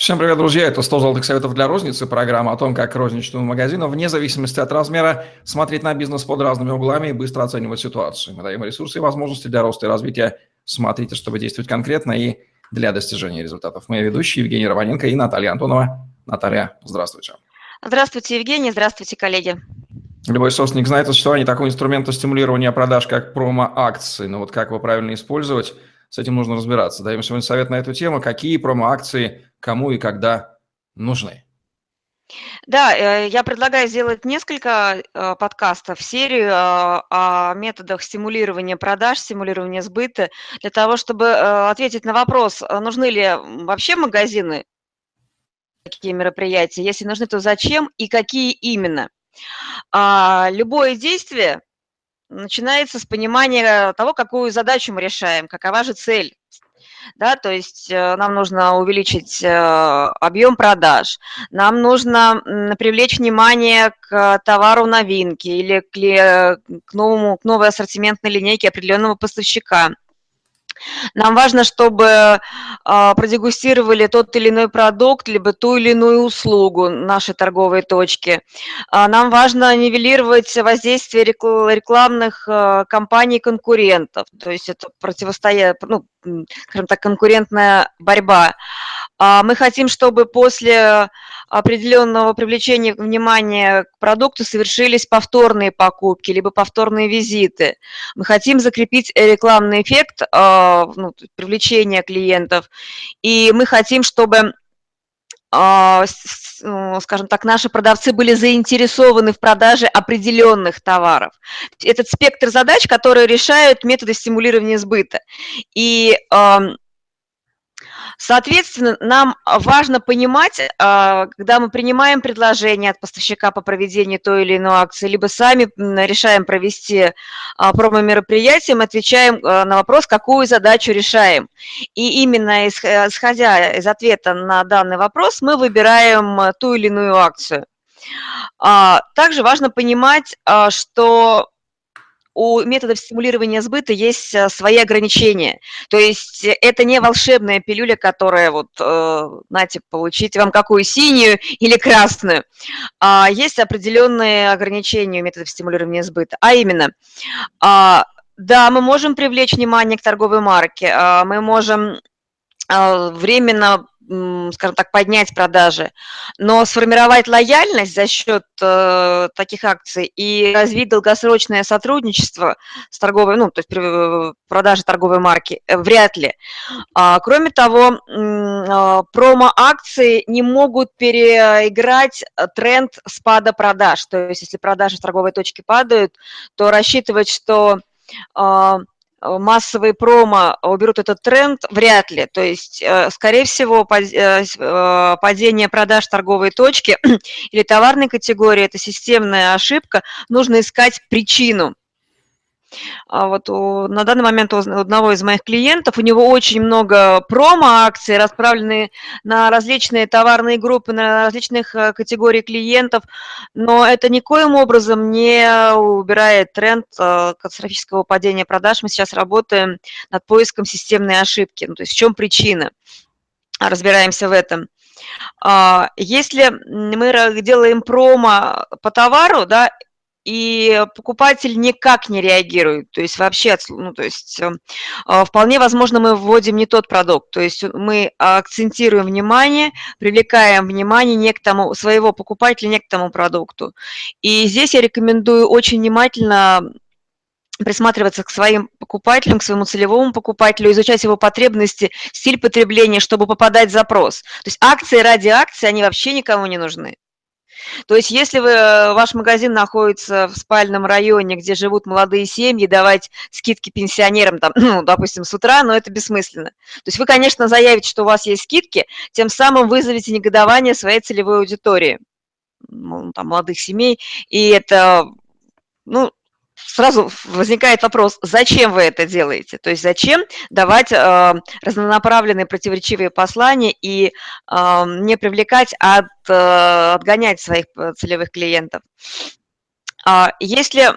Всем привет, друзья! Это 100 золотых советов для розницы, программа о том, как розничному магазину, вне зависимости от размера, смотреть на бизнес под разными углами и быстро оценивать ситуацию. Мы даем ресурсы и возможности для роста и развития. Смотрите, чтобы действовать конкретно и для достижения результатов. Мы ведущие Евгений Романенко и Наталья Антонова. Наталья, здравствуйте. Здравствуйте, Евгений. Здравствуйте, коллеги. Любой собственник знает о существовании такого инструмента стимулирования продаж, как промо-акции. Но вот как его правильно использовать, с этим нужно разбираться. Даем сегодня совет на эту тему, какие промо-акции кому и когда нужны. Да, э, я предлагаю сделать несколько э, подкастов, серию э, о методах стимулирования продаж, стимулирования сбыта, для того, чтобы ответить на вопрос, нужны ли вообще магазины такие мероприятия, если нужны, то зачем и какие именно. А, любое действие начинается с понимания того, какую задачу мы решаем, какова же цель да, то есть э, нам нужно увеличить э, объем продаж, нам нужно привлечь внимание к товару новинки или к, к, новому, к новой ассортиментной линейке определенного поставщика. Нам важно, чтобы а, продегустировали тот или иной продукт, либо ту или иную услугу нашей торговой точки. А, нам важно нивелировать воздействие рекламных а, кампаний конкурентов, то есть это противостояние, ну, скажем так, конкурентная борьба. Мы хотим, чтобы после определенного привлечения внимания к продукту совершились повторные покупки, либо повторные визиты. Мы хотим закрепить рекламный эффект ну, привлечения клиентов, и мы хотим, чтобы ну, скажем так, наши продавцы были заинтересованы в продаже определенных товаров. Этот спектр задач, которые решают методы стимулирования сбыта. И Соответственно, нам важно понимать, а, когда мы принимаем предложение от поставщика по проведению той или иной акции, либо сами решаем провести а, промо-мероприятие, мы отвечаем а, на вопрос, какую задачу решаем. И именно исходя из ответа на данный вопрос, мы выбираем ту или иную акцию. Также важно понимать, что у методов стимулирования сбыта есть э, свои ограничения. То есть э, это не волшебная пилюля, которая вот, э, знаете, получите вам какую синюю или красную. А есть определенные ограничения у методов стимулирования сбыта. А именно, а, да, мы можем привлечь внимание к торговой марке, а, мы можем временно скажем так, поднять продажи, но сформировать лояльность за счет э, таких акций и развить долгосрочное сотрудничество с торговой, ну, то есть э, продажи торговой марки, э, вряд ли. А, кроме того, э, промо-акции не могут переиграть тренд спада продаж, то есть если продажи в торговой точке падают, то рассчитывать, что Э, массовые промо уберут этот тренд, вряд ли. То есть, э, скорее всего, э, падение продаж торговой точки или товарной категории – это системная ошибка. Нужно искать причину. А вот у, на данный момент у одного из моих клиентов, у него очень много промо-акций, расправленные на различные товарные группы, на различных э, категорий клиентов, но это никоим образом не убирает тренд э, катастрофического падения продаж. Мы сейчас работаем над поиском системной ошибки, ну, то есть в чем причина, разбираемся в этом. А, если мы делаем промо по товару, да, и покупатель никак не реагирует, то есть вообще, ну, то есть э, а, вполне возможно мы вводим не тот продукт, то есть мы акцентируем внимание, привлекаем внимание не к тому, своего покупателя не к тому продукту. И здесь я рекомендую очень внимательно присматриваться к своим покупателям, к своему целевому покупателю, изучать его потребности, стиль потребления, чтобы попадать в запрос. То есть акции ради акции, они вообще никому не нужны. То есть если вы, э, ваш магазин находится в спальном районе, где живут молодые семьи, давать скидки пенсионерам, там, ну, допустим, с утра, но это бессмысленно. То есть вы, конечно, заявите, что у вас есть скидки, тем самым вызовете негодование своей целевой аудитории, ну, там, молодых семей, и это, ну, сразу возникает вопрос, зачем вы это делаете? То есть зачем давать э, разнонаправленные противоречивые послания и э, не привлекать, а от, э, отгонять своих э, целевых клиентов? А если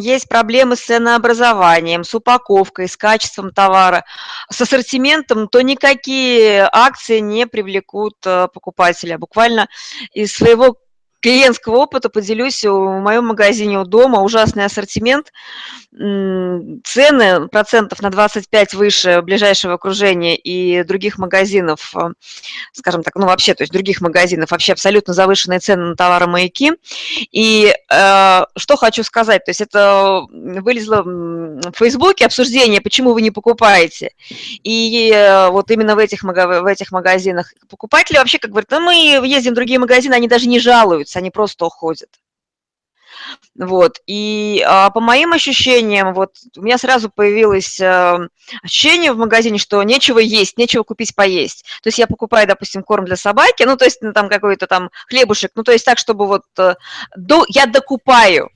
есть проблемы с ценообразованием, с упаковкой, с качеством товара, с ассортиментом, то никакие акции не привлекут э, покупателя. Буквально из своего клиентского опыта поделюсь. В моем магазине у дома ужасный ассортимент. Цены процентов на 25 выше ближайшего окружения и других магазинов, э, скажем так, ну вообще, то есть других магазинов, вообще абсолютно завышенные цены на товары маяки. И э, что хочу сказать, то есть это вылезло в Фейсбуке обсуждение, почему вы не покупаете. И э, вот именно в этих, в этих магазинах покупатели вообще как говорят, ну мы ездим в другие магазины, они даже не жалуются они просто уходят. Вот. И а, по моим ощущениям, вот у меня сразу появилось а, ощущение в магазине, что нечего есть, нечего купить поесть. То есть я покупаю, допустим, корм для собаки, ну, то есть ну, там какой-то там хлебушек, ну, то есть так, чтобы вот а, до, я докупаю.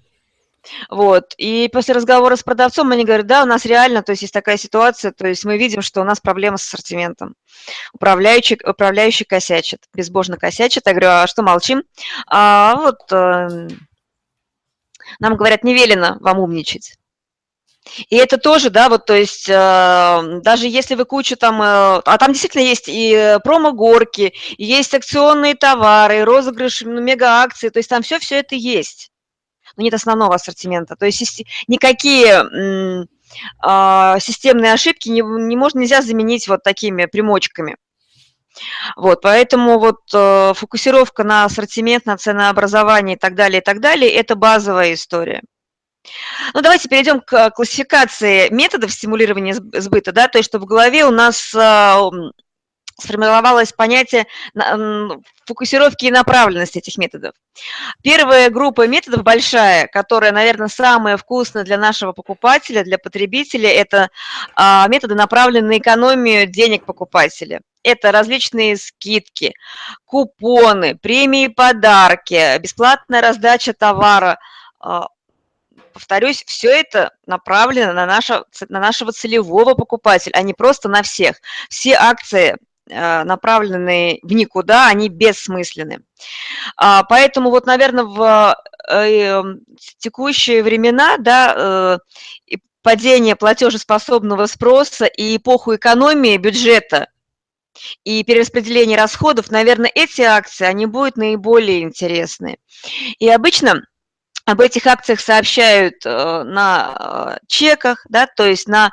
Вот. И после разговора с продавцом они говорят, да, у нас реально, то есть есть такая ситуация, то есть мы видим, что у нас проблема с ассортиментом. Управляющий, управляющий косячит, безбожно косячит. Я говорю, а что молчим? А вот э, нам говорят, не велено вам умничать. И это тоже, да, вот, то есть, э, даже если вы кучу там, э, а там действительно есть и промо-горки, есть акционные товары, и розыгрыш, ну, мега-акции, то есть там все-все это есть но нет основного ассортимента. То есть никакие а, системные ошибки не, не можно, нельзя заменить вот такими примочками. Вот, поэтому вот э, фокусировка на ассортимент, на ценообразование и так далее, и так далее, это базовая история. Ну, давайте перейдем к классификации методов стимулирования сбыта, да, то есть, что в голове у нас а, сформировалось понятие фокусировки и направленности этих методов. Первая группа методов большая, которая, наверное, самая вкусная для нашего покупателя, для потребителя, это а, методы, направленные на экономию денег покупателя. Это различные скидки, купоны, премии, подарки, бесплатная раздача товара. А, повторюсь, все это направлено на, наше, на нашего целевого покупателя, а не просто на всех. Все акции направленные в никуда, они бессмысленны. А, поэтому вот, наверное, в э, текущие времена, да, э, падение платежеспособного спроса и эпоху экономии бюджета и перераспределения расходов, наверное, эти акции, они будут наиболее интересны. И обычно об этих акциях сообщают э, на э, чеках, да, то есть на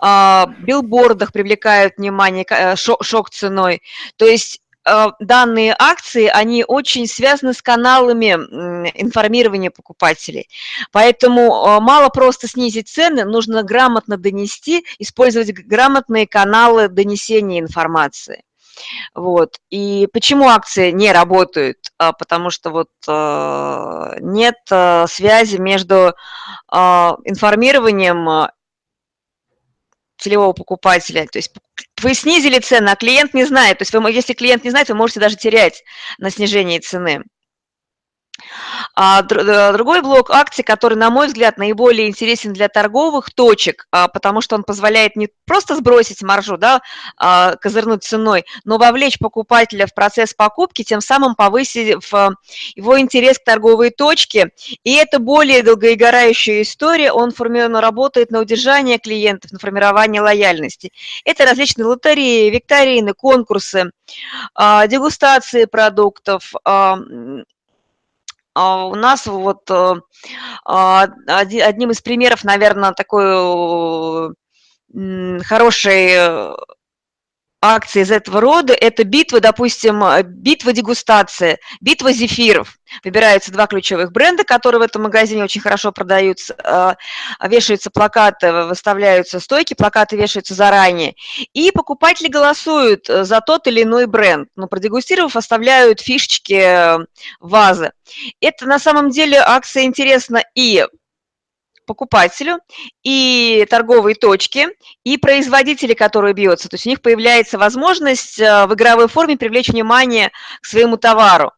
э, билбордах привлекают внимание шок ценой. То есть данные акции, они очень связаны с каналами информирования покупателей. Поэтому мало просто снизить цены, нужно грамотно донести, использовать грамотные каналы донесения информации. Вот. И почему акции не работают? А, потому что вот а, нет а, связи между информированием целевого покупателя. То есть вы снизили цены, а клиент не знает. То есть вы, если клиент не знает, вы можете даже терять на снижении цены. А э, другой блок акций, который, на мой взгляд, наиболее интересен для торговых точек, а, потому что он позволяет не просто сбросить маржу, да, а, козырнуть ценой, но вовлечь покупателя в процесс покупки, тем самым повысив его интерес к торговой точке. И это более долгоиграющая история, он работает на удержание клиентов, на формирование лояльности. Это различные лотереи, викторины, конкурсы, дегустации продуктов, у нас вот э, а, одним из примеров, наверное, такой хорошей акции из этого рода – это битва, допустим, битва дегустации, битва зефиров. Выбираются два ключевых бренда, которые в этом магазине очень хорошо продаются. А, вешаются плакаты, выставляются стойки, плакаты вешаются заранее. И покупатели голосуют э, за тот или иной бренд. Но продегустировав, оставляют фишечки э, вазы. Это на самом деле акция интересна и покупателю, и торговые точки, и производители, которые бьются. То есть у них появляется возможность э, в игровой форме привлечь внимание к своему товару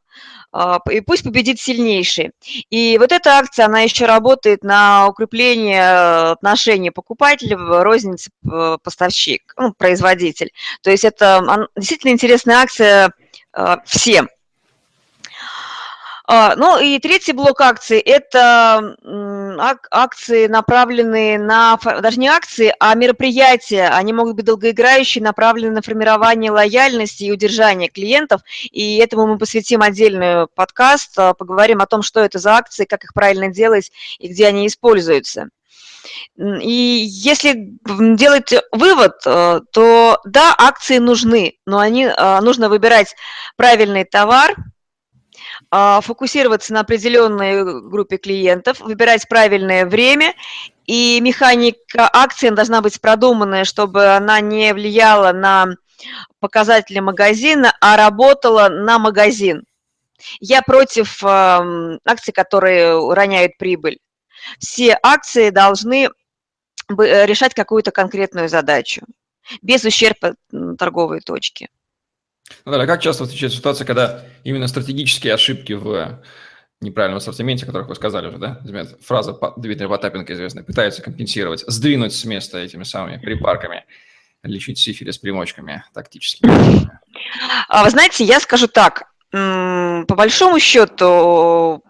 а, и пусть победит сильнейший. И вот эта акция, она еще работает на укрепление отношений покупателя, розницы, э, поставщик, ну, производитель. То есть это действительно интересная акция э, всем. А, ну и третий блок акций – это акции, направленные на, даже не акции, а мероприятия. Они могут быть долгоиграющие, направленные на формирование лояльности и удержание клиентов. И этому мы посвятим отдельный подкаст, а, поговорим о том, что это за акции, как их правильно делать и где они используются. И если делать вывод, э, то да, акции нужны, но они, нужно выбирать правильный товар – а, фокусироваться на определенной группе клиентов, выбирать правильное время, и механика акции должна быть продуманная, чтобы она не влияла на показатели магазина, а работала на магазин. Я против э, акций, которые роняют прибыль. Все акции должны решать какую-то конкретную задачу, без ущерба торговой точки. Наталья, как часто встречается ситуация, когда именно стратегические ошибки в неправильном ассортименте, о которых вы сказали уже, да? Фраза Дмитрия Потапенко известная, пытаются компенсировать, сдвинуть с места этими самыми припарками, лечить сифилис примочками тактическими. А вы знаете, я скажу так, по большому счету,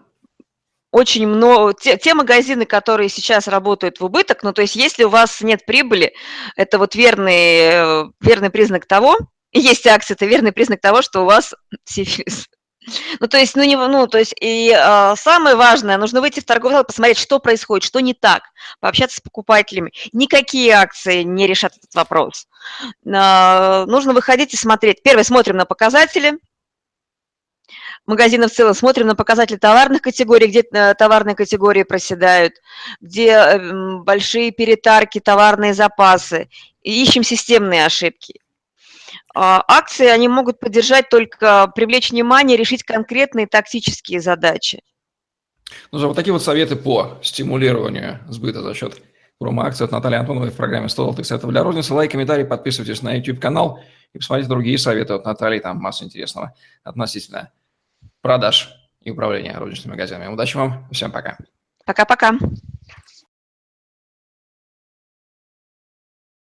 очень много, те, те магазины, которые сейчас работают в убыток, ну, то есть если у вас нет прибыли, это вот верный, верный признак того, есть акции, это верный признак того, что у вас сифилис. Ну, то есть, ну, не, ну, то есть, и э, самое важное, нужно выйти в торговый зал, посмотреть, что происходит, что не так, пообщаться с покупателями. Никакие акции не решат этот вопрос. Э, нужно выходить и смотреть. Первое, смотрим на показатели, магазина в целом, смотрим на показатели товарных категорий, где э, товарные категории проседают, где э, большие перетарки, товарные запасы, и ищем системные ошибки. А, акции, они могут поддержать только привлечь внимание, решить конкретные тактические задачи. Ну, же, вот такие вот советы по стимулированию сбыта за счет промо-акций от Натальи Антоновой в программе 100 золотых советов для розницы. Лайк, комментарий, подписывайтесь на YouTube-канал и посмотрите другие советы от Натальи, там масса интересного относительно продаж и управления розничными магазинами. Удачи вам, всем пока. Пока-пока.